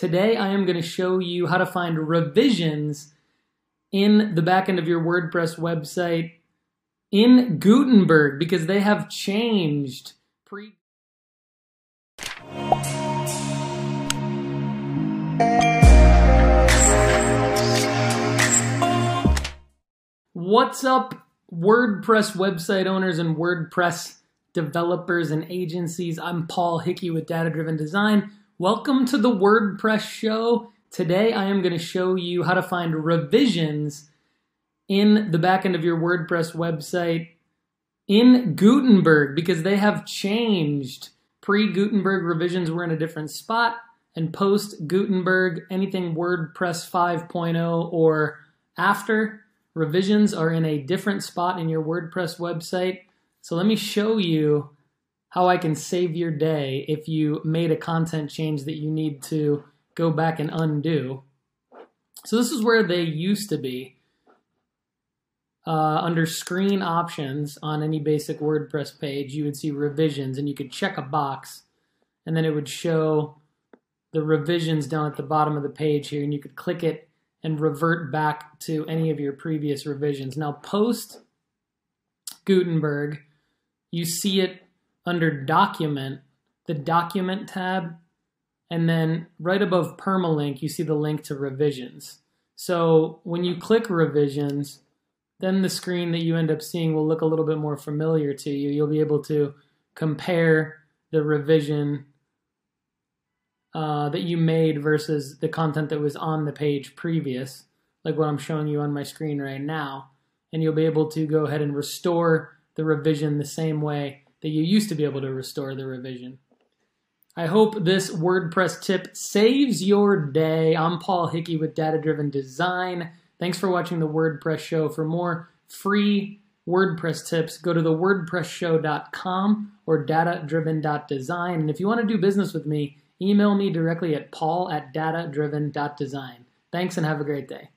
Today, I am going to show you how to find revisions in the back end of your WordPress website in Gutenberg because they have changed pre. What's up, WordPress website owners and WordPress developers and agencies? I'm Paul Hickey with Data Driven Design. Welcome to the WordPress show. Today I am going to show you how to find revisions in the backend of your WordPress website in Gutenberg because they have changed. Pre Gutenberg revisions were in a different spot, and post Gutenberg, anything WordPress 5.0 or after, revisions are in a different spot in your WordPress website. So let me show you how I can save your day if you made a content change that you need to go back and undo. So this is where they used to be. Uh, under screen options on any basic WordPress page, you would see revisions and you could check a box and then it would show the revisions down at the bottom of the page here and you could click it and revert back to any of your previous revisions. Now post Gutenberg, you see it under document, the document tab, and then right above permalink, you see the link to revisions. So when you click revisions, then the screen that you end up seeing will look a little bit more familiar to you. You'll be able to compare the revision uh, that you made versus the content that was on the page previous, like what I'm showing you on my screen right now. And you'll be able to go ahead and restore the revision the same way that you used to be able to restore the revision. I hope this WordPress tip saves your day. I'm Paul Hickey with Data Driven Design. Thanks for watching the WordPress show. For more free WordPress tips, go to thewordpressshow.com or datadriven.design. And if you want to do business with me, email me directly at paul at datadriven.design. Thanks and have a great day.